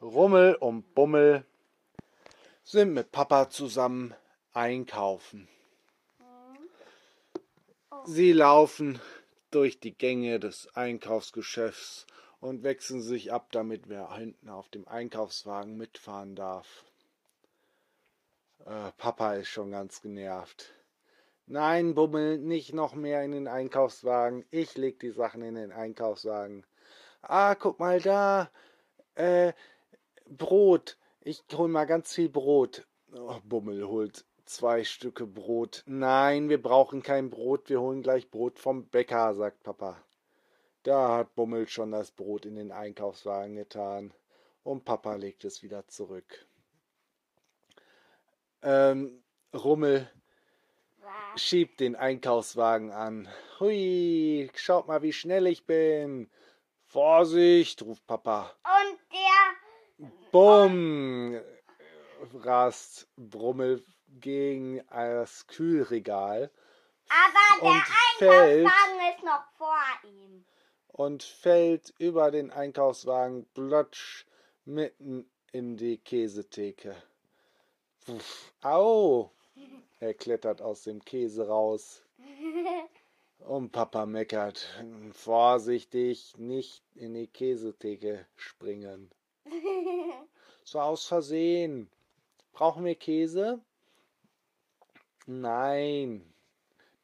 Rummel und Bummel sind mit Papa zusammen einkaufen. Sie laufen durch die Gänge des Einkaufsgeschäfts und wechseln sich ab, damit wer hinten auf dem Einkaufswagen mitfahren darf. Äh, Papa ist schon ganz genervt. Nein, Bummel, nicht noch mehr in den Einkaufswagen. Ich leg die Sachen in den Einkaufswagen. Ah, guck mal da. Äh, Brot. Ich hol mal ganz viel Brot. Oh, Bummel holt zwei Stücke Brot. Nein, wir brauchen kein Brot. Wir holen gleich Brot vom Bäcker, sagt Papa. Da hat Bummel schon das Brot in den Einkaufswagen getan. Und Papa legt es wieder zurück. Ähm, Rummel schiebt den Einkaufswagen an. Hui, schaut mal, wie schnell ich bin. Vorsicht, ruft Papa. Und der, Bumm, rast Brummel gegen das Kühlregal aber der Und fällt. Einkaufswagen ist noch vor ihm. und fällt über den Einkaufswagen plötsch mitten in die Käsetheke. Au! Er klettert aus dem Käse raus. Und Papa meckert. Vorsichtig, nicht in die Käsetheke springen. So aus Versehen. Brauchen wir Käse? Nein,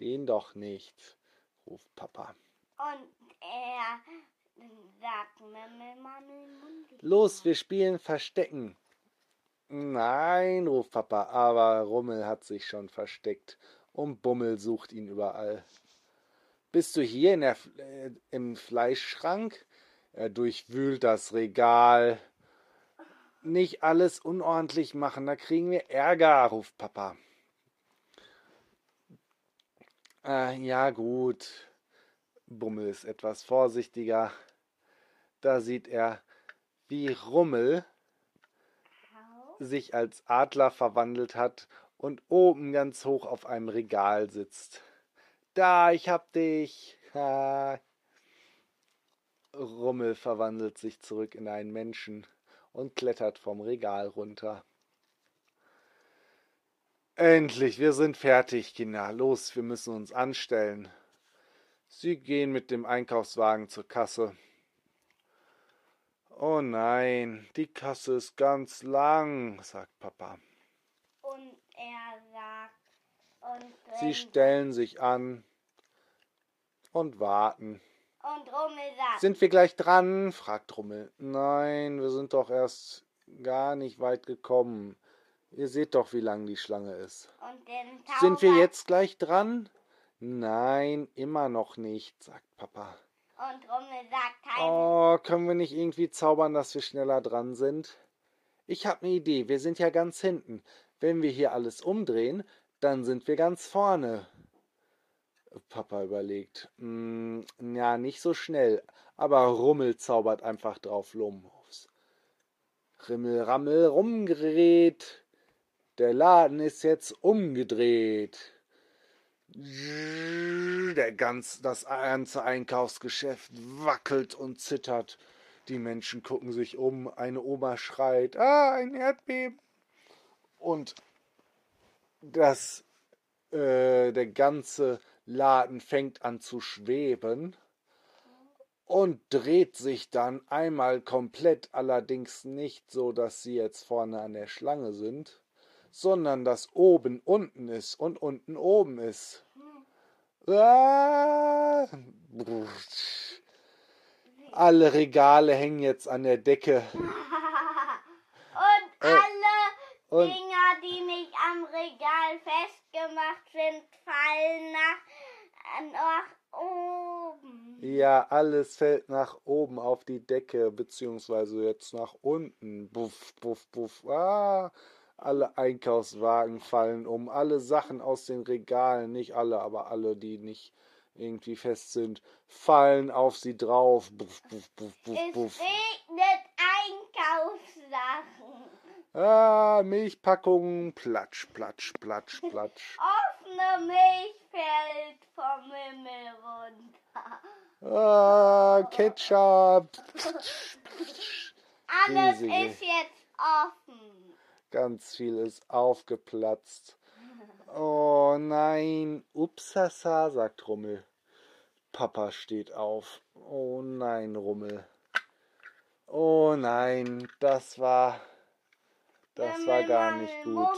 den doch nicht, ruft Papa. Und er sagt Mimmel, Mammel, Mundi. Los, wir spielen Verstecken. Nein, ruft Papa, aber Rummel hat sich schon versteckt und Bummel sucht ihn überall. Bist du hier der, äh, im Fleischschrank? Er durchwühlt das Regal. Nicht alles unordentlich machen, da kriegen wir Ärger, ruft Papa. Äh, ja, gut. Bummel ist etwas vorsichtiger. Da sieht er, wie Rummel sich als Adler verwandelt hat und oben ganz hoch auf einem Regal sitzt. Da, ich hab dich. Ha. Rummel verwandelt sich zurück in einen Menschen und klettert vom Regal runter. Endlich, wir sind fertig, Kinder. Los, wir müssen uns anstellen. Sie gehen mit dem Einkaufswagen zur Kasse. Oh nein, die Kasse ist ganz lang, sagt Papa. Und er sagt, Sie stellen sich an und warten. und Rummel sagt, Sind wir gleich dran? fragt Rummel. Nein, wir sind doch erst gar nicht weit gekommen. Ihr seht doch, wie lang die Schlange ist. Sind wir jetzt gleich dran? Nein, immer noch nicht, sagt Papa. Und Rummel sagt, Oh, können wir nicht irgendwie zaubern, dass wir schneller dran sind? Ich habe eine Idee. Wir sind ja ganz hinten. Wenn wir hier alles umdrehen, dann sind wir ganz vorne. Papa überlegt. "Mm, ja, nicht so schnell. Aber Rummel zaubert einfach drauf los. Rimmel, rammel, rumgerät. Der Laden ist jetzt umgedreht. Der ganz, das ganze Einkaufsgeschäft wackelt und zittert. Die Menschen gucken sich um. Eine Oma schreit: Ah, ein Erdbeben! Und das, äh, der ganze Laden fängt an zu schweben und dreht sich dann einmal komplett, allerdings nicht so, dass sie jetzt vorne an der Schlange sind, sondern dass oben unten ist und unten oben ist. Ah! Alle Regale hängen jetzt an der Decke. Und Äh, alle und- Dinger, die nicht am Regal festgemacht sind, fallen nach, nach oben. Ja, alles fällt nach oben auf die Decke, beziehungsweise jetzt nach unten. Buff, buff, buff. Ah, alle Einkaufswagen fallen um. Alle Sachen aus den Regalen, nicht alle, aber alle, die nicht irgendwie fest sind, fallen auf sie drauf. Buff, buff, buff, buff, Es buff. regnet Einkaufssachen. Ah, Milchpackungen. Platsch, platsch, platsch, platsch. Offene Milch fällt vom Himmel runter. Ah, Ketchup. Alles riesige. ist jetzt offen. Ganz viel ist aufgeplatzt. Oh nein, upsasa, sagt Rummel. Papa steht auf. Oh nein, Rummel. Oh nein, das war. Das war gar nicht gut.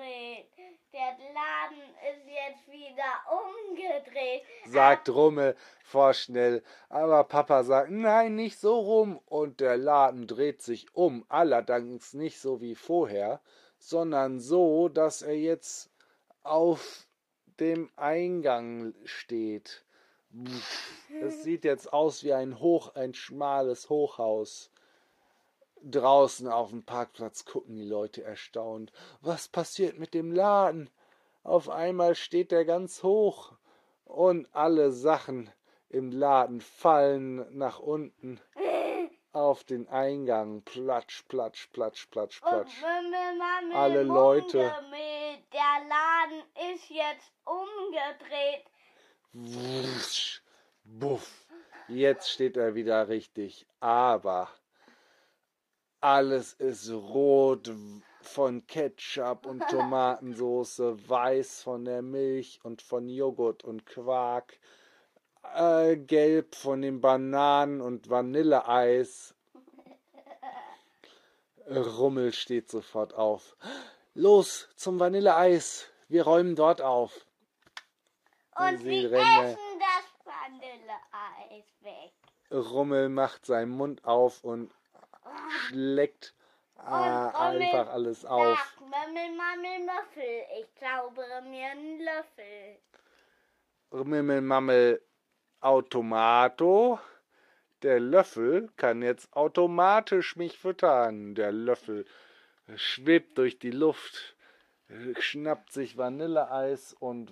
rumdrehen. Der Laden ist jetzt wieder umgedreht. sagt Rummel vorschnell. Aber Papa sagt, nein, nicht so rum. Und der Laden dreht sich um. Allerdings nicht so wie vorher, sondern so, dass er jetzt auf dem Eingang steht. Es sieht jetzt aus wie ein Hoch, ein schmales Hochhaus. Draußen auf dem Parkplatz gucken die Leute erstaunt. Was passiert mit dem Laden? Auf einmal steht er ganz hoch und alle Sachen im Laden fallen nach unten auf den Eingang. Platsch, platsch, platsch, platsch, platsch. Alle Leute. Der Laden ist jetzt umgedreht. Wusch, buff. Jetzt steht er wieder richtig. Aber alles ist rot von Ketchup und Tomatensoße, weiß von der Milch und von Joghurt und Quark, äh, gelb von den Bananen und Vanilleeis. Rummel steht sofort auf. Los zum Vanilleeis. Wir räumen dort auf. Und Sie rennen. essen das Vanilleeis weg. Rummel macht seinen Mund auf und schleckt äh, einfach alles auf. Mammel, Löffel. Ich zaubere mir einen Löffel. Mimmelmammel Automato. Der Löffel kann jetzt automatisch mich füttern. Der Löffel schwebt durch die Luft, schnappt sich Vanilleeis und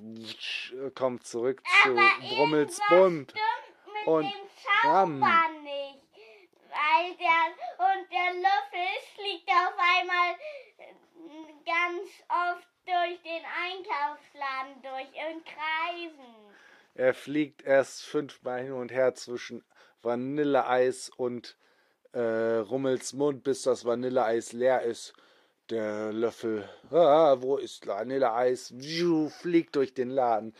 kommt zurück zu Aber Brummels irgendwas Bund. stimmt mit Und dem. Zauber nicht. Weil der, der Löffel fliegt auf einmal äh, ganz oft durch den Einkaufsladen durch in Kreisen. Er fliegt erst fünfmal hin und her zwischen Vanilleeis und äh, Rummels Mund, bis das Vanilleeis leer ist. Der Löffel, ah, wo ist Vanilleeis? Fliegt durch den Laden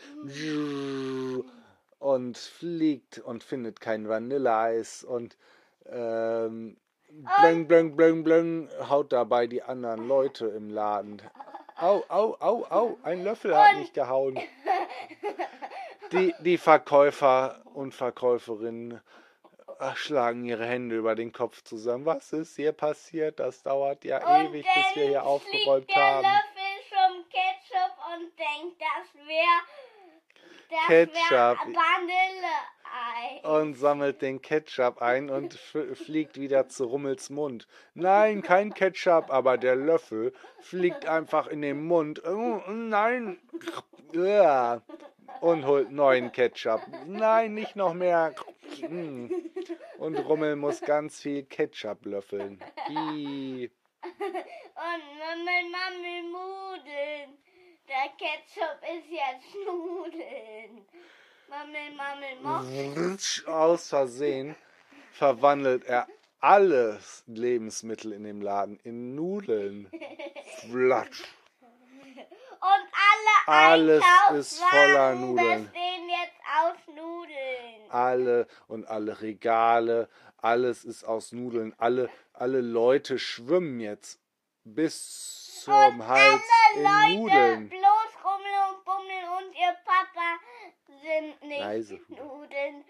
und fliegt und findet kein Vanilleeis und ähm, blöng, blöng, blöng, blöng, haut dabei die anderen Leute im Laden. Au, au, au, au, ein Löffel hat mich gehauen. Die, die Verkäufer und Verkäuferinnen äh, schlagen ihre Hände über den Kopf zusammen. Was ist hier passiert? Das dauert ja Und ewig, bis wir hier aufgeräumt fliegt der haben. Löffel zum Ketchup und denkt, das wäre das Ketchup. wär Vanilleeis. Und sammelt den Ketchup ein und fliegt wieder zu Rummels Mund. Nein, kein Ketchup, aber der Löffel fliegt einfach in den Mund. Oh, nein. Ja. Und holt neuen Ketchup. Nein, nicht noch mehr. Mm. Und Rummel muss ganz viel Ketchup löffeln. Ih. Und Mümmel, Mammel, Mudeln. Der Ketchup ist jetzt Nudeln. Mammel, Mammel, Aus Versehen verwandelt er alles Lebensmittel in dem Laden in Nudeln. Flatsch. Und alle Alles ist voller Nudeln. bestehen jetzt aus Nudeln. Alle und alle Regale, alles ist aus Nudeln. Alle, alle Leute schwimmen jetzt bis zum und Hals alle in Leute, Nudeln. bloß Rummel und Bummel und ihr Papa sind nicht Leise. Nudeln.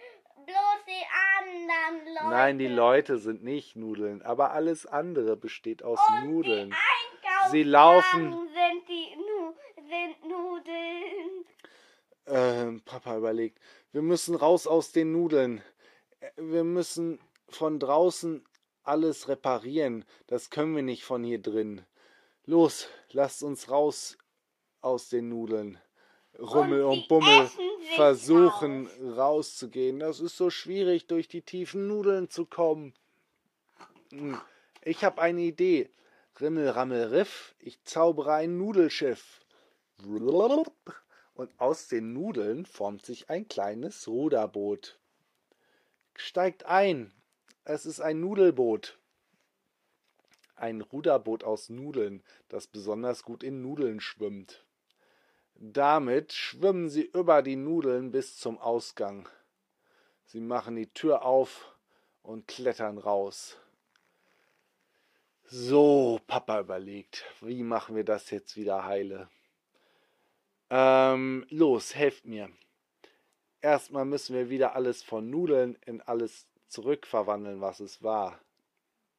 Bloß die anderen Leute. Nein, die Leute sind nicht Nudeln, aber alles andere besteht aus und Nudeln. Die Sie laufen- Sind die nu sind Nudeln. Ähm, Papa überlegt, wir müssen raus aus den Nudeln. Äh, Wir müssen von draußen alles reparieren. Das können wir nicht von hier drin. Los, lasst uns raus aus den Nudeln. Rummel Und und, Bummel versuchen rauszugehen. Das ist so schwierig, durch die tiefen Nudeln zu kommen. Hm, Ich habe eine Idee. Rimmel, Rammel, Riff, ich zaubere ein Nudelschiff. Und aus den Nudeln formt sich ein kleines Ruderboot. Steigt ein. Es ist ein Nudelboot. ein Ruderboot aus Nudeln, das besonders gut in Nudeln schwimmt. Damit schwimmen sie über die Nudeln bis zum Ausgang. Sie machen die Tür auf und klettern raus. So, Papa überlegt, wie machen wir das jetzt wieder heile? Ähm, los, helft mir. Erstmal müssen wir wieder alles von Nudeln in alles zurückverwandeln, was es war.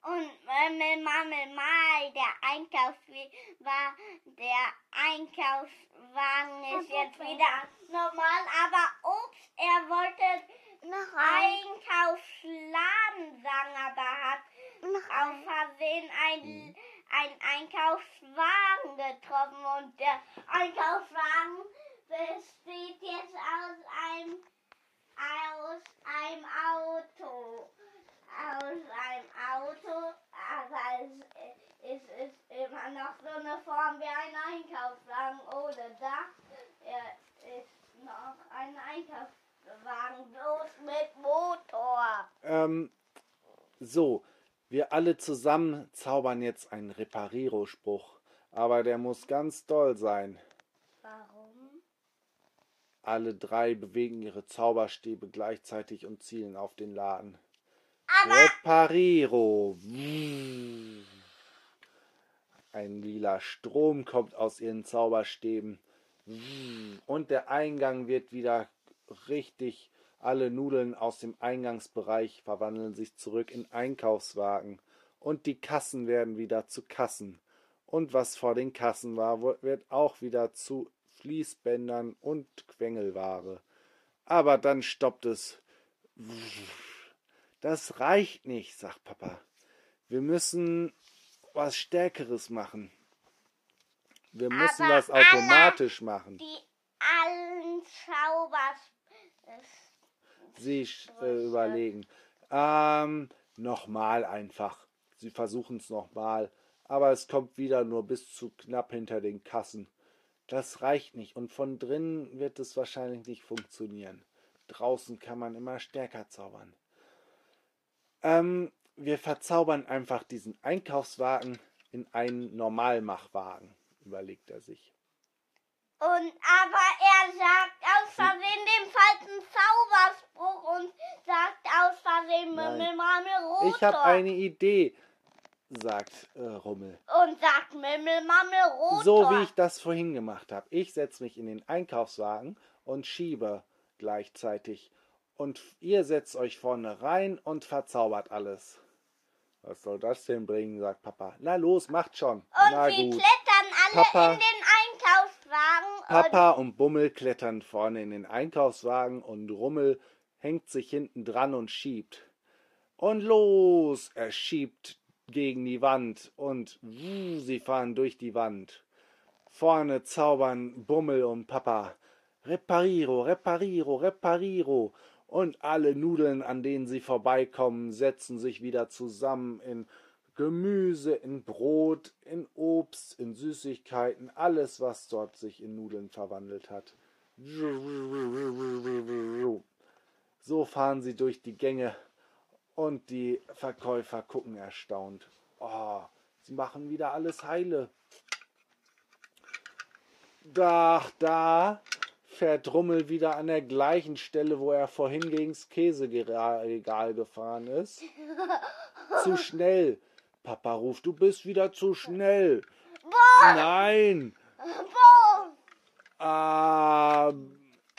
Und Mammel, Mammel, Mal, der Einkauf war, der Einkaufswagen ist jetzt wieder normal, aber ups, er wollte noch Einkaufsladen sagen, aber hat auf Versehen ein, ein Einkaufswagen getroffen und der Einkaufswagen besteht jetzt aus einem aus einem Auto. Aus einem Auto, aber es, es ist immer noch so eine Form wie ein Einkaufswagen ohne Dach. Er ist noch ein Einkaufswagen, bloß mit Motor. Ähm, so, wir alle zusammen zaubern jetzt einen Repariro-Spruch, aber der muss ganz doll sein. Warum? Alle drei bewegen ihre Zauberstäbe gleichzeitig und zielen auf den Laden. Aber Repariro. Ein lila Strom kommt aus ihren Zauberstäben. Und der Eingang wird wieder richtig. Alle Nudeln aus dem Eingangsbereich verwandeln sich zurück in Einkaufswagen. Und die Kassen werden wieder zu Kassen. Und was vor den Kassen war, wird auch wieder zu Fließbändern und Quengelware. Aber dann stoppt es. Das reicht nicht, sagt Papa. Wir müssen was Stärkeres machen. Wir müssen Aber das automatisch machen. die allen Zaubers. Sie äh, überlegen. Ähm, nochmal einfach. Sie versuchen es nochmal. Aber es kommt wieder nur bis zu knapp hinter den Kassen. Das reicht nicht. Und von drinnen wird es wahrscheinlich nicht funktionieren. Draußen kann man immer stärker zaubern. Ähm, wir verzaubern einfach diesen Einkaufswagen in einen Normalmachwagen, überlegt er sich. Und aber er sagt aus Versehen den falschen Zauberspruch und sagt aus Versehen Nein. Mimmel Mammel Rotor. Ich habe eine Idee, sagt äh, Rummel. Und sagt Mimmel Mammel Rotor. So wie ich das vorhin gemacht habe. Ich setze mich in den Einkaufswagen und schiebe gleichzeitig. Und ihr setzt euch vorne rein und verzaubert alles. Was soll das denn bringen, sagt Papa. Na los, macht schon. Und Na sie gut. klettern alle Papa. in den Einkaufswagen. Papa und Bummel klettern vorne in den Einkaufswagen und Rummel hängt sich hinten dran und schiebt. Und los! Er schiebt gegen die Wand und wuh, sie fahren durch die Wand. Vorne zaubern Bummel und Papa. Repariro, repariro, repariro. Und alle Nudeln, an denen sie vorbeikommen, setzen sich wieder zusammen in Gemüse, in Brot, in Obst, in Süßigkeiten, alles, was dort sich in Nudeln verwandelt hat. So fahren sie durch die Gänge und die Verkäufer gucken erstaunt. Oh, sie machen wieder alles heile. Da, da fährt Rummel wieder an der gleichen Stelle, wo er vorhin gegens Käseregal gefahren ist. Zu schnell. Papa ruft, du bist wieder zu schnell. Nein. Boom. Ah,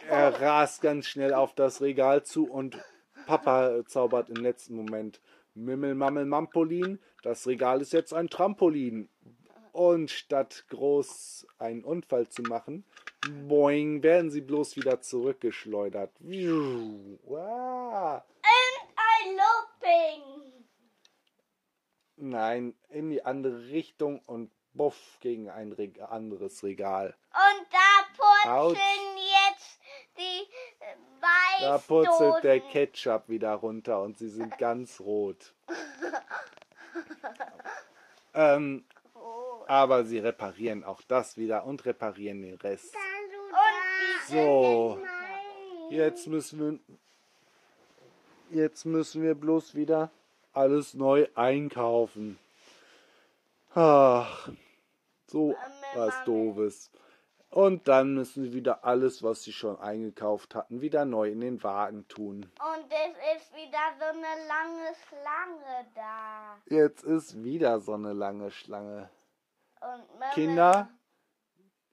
er rast ganz schnell auf das Regal zu und Papa zaubert im letzten Moment Mimmel, Mammel, Mampolin. Das Regal ist jetzt ein Trampolin. Und statt groß einen Unfall zu machen, boing, werden sie bloß wieder zurückgeschleudert. Wow. And I looping. Nein, in die andere Richtung und buff gegen ein Reg anderes Regal. Und da Autsch. purzeln jetzt die äh, Da purzelt der Weißdosen. Ketchup wieder runter und sie sind ganz rot. ähm, aber sie reparieren auch das wieder und reparieren den Rest. So, jetzt müssen wir jetzt müssen wir bloß wieder alles neu einkaufen. Ach, so was. Doofes. Und dann müssen sie wieder alles, was sie schon eingekauft hatten, wieder neu in den Wagen tun. Und es ist wieder so eine lange Schlange da. Jetzt ist wieder so eine lange Schlange. Kinder,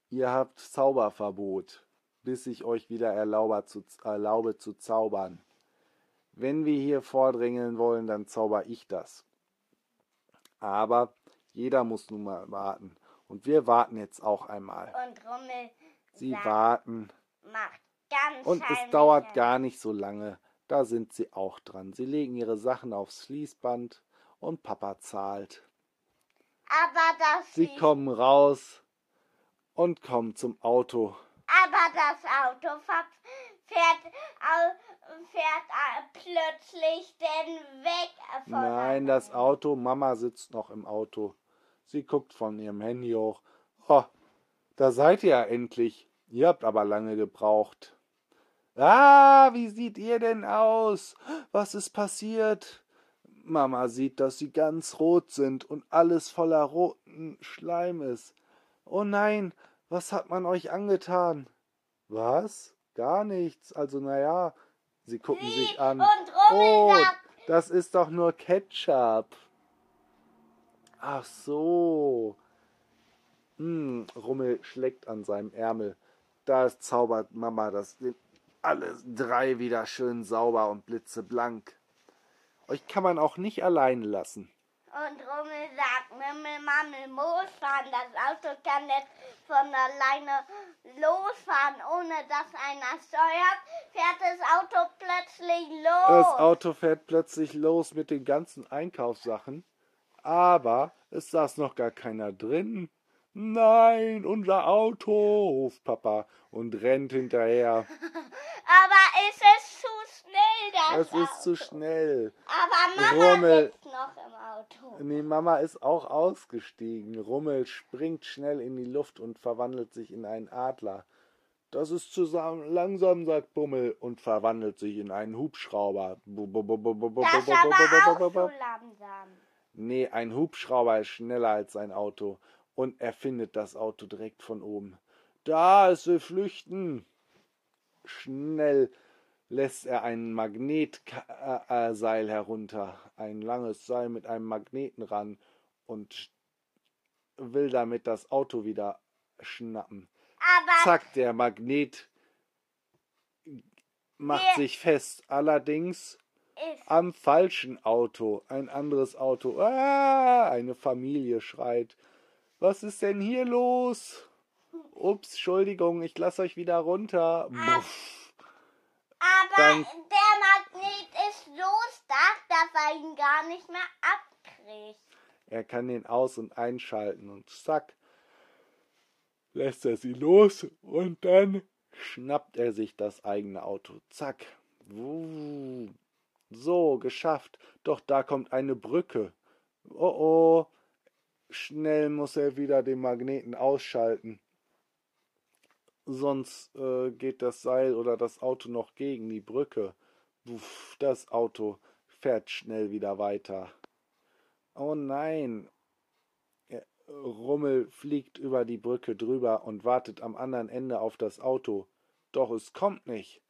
ihr habt Zauberverbot, bis ich euch wieder erlaube zu, erlaube zu zaubern. Wenn wir hier vordrängeln wollen, dann zauber ich das. Aber jeder muss nun mal warten. Und wir warten jetzt auch einmal. Und Rummel Sie sagt, warten. macht ganz Und es dauert gar nicht so lange. Da sind sie auch dran. Sie legen ihre Sachen aufs Fließband und Papa zahlt. Aber das Sie kommen raus und kommen zum Auto. Aber das Auto fährt, fährt äh, plötzlich den weg. Von Nein, das Auto, Mama sitzt noch im Auto. Sie guckt von ihrem Handy hoch. Oh, da seid ihr ja endlich. Ihr habt aber lange gebraucht. Ah, wie seht ihr denn aus? Was ist passiert? Mama sieht, dass sie ganz rot sind und alles voller roten Schleim ist. Oh nein, was hat man euch angetan? Was? Gar nichts. Also, naja, sie gucken Sie sich an. Oh, das ist doch nur Ketchup. Ach so. Hm, Rummel schlägt an seinem Ärmel. Da zaubert Mama das alle drei wieder schön sauber und blitzeblank. Euch kann man auch nicht allein lassen. Und Rummel sagt, Mimmel, Mammel, muss fahren. Das Auto kann nicht von alleine losfahren, ohne dass einer steuert. Fährt das Auto plötzlich los. Das Auto fährt plötzlich los mit den ganzen Einkaufssachen. Aber es saß noch gar keiner drin. Nein, unser Auto, ruft Papa und rennt hinterher. Aber ist es zu schnell, das Es ist zu Auto? schnell. Aber Mama Rummel. sitzt noch im Auto. Nee, Mama ist auch ausgestiegen. Rummel springt schnell in die Luft und verwandelt sich in einen Adler. Das ist zusammen langsam, sagt Bummel und verwandelt sich in einen Hubschrauber. Das ist aber auch bu- langsam. Nee, ein Hubschrauber ist schneller als ein Auto. Und er findet das Auto direkt von oben. Da, es will flüchten. Schnell lässt er ein Magnetseil herunter. Ein langes Seil mit einem Magneten ran. Und will damit das Auto wieder schnappen. Aber Zack, der Magnet macht sich fest. Allerdings ist am falschen Auto. Ein anderes Auto. Ah, eine Familie schreit. Was ist denn hier los? Ups, Entschuldigung, ich lasse euch wieder runter. Muff. aber dann- der Magnet ist so stark, dass er ihn gar nicht mehr abkriegt. Er kann den aus- und einschalten und zack, lässt er sie los und dann schnappt er sich das eigene Auto. Zack. So, geschafft. Doch da kommt eine Brücke. Oh oh. Schnell muss er wieder den Magneten ausschalten. Sonst äh, geht das Seil oder das Auto noch gegen die Brücke. Wuff, das Auto fährt schnell wieder weiter. Oh nein. Rummel fliegt über die Brücke drüber und wartet am anderen Ende auf das Auto. Doch es kommt nicht.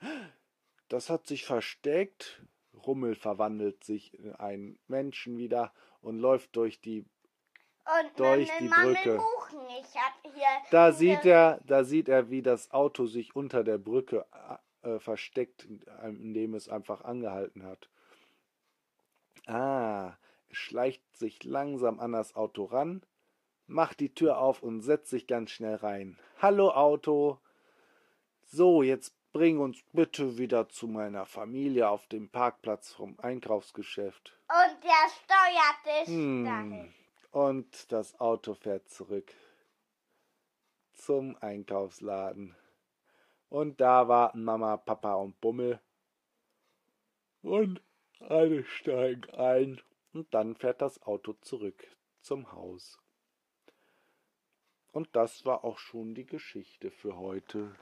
Das hat sich versteckt. Rummel verwandelt sich in einen Menschen wieder und läuft durch die. Und Durch die Brücke. Da sieht er, da sieht er, wie das Auto sich unter der Brücke äh, versteckt, indem es einfach angehalten hat. Ah, es schleicht sich langsam an das Auto ran, macht die Tür auf und setzt sich ganz schnell rein. Hallo Auto. So, jetzt bring uns bitte wieder zu meiner Familie auf dem Parkplatz vom Einkaufsgeschäft. Und der steuert es Hm. dahin. Und das Auto fährt zurück zum Einkaufsladen. Und da warten Mama, Papa und Bummel. Und alle steigen ein. Und dann fährt das Auto zurück zum Haus. Und das war auch schon die Geschichte für heute.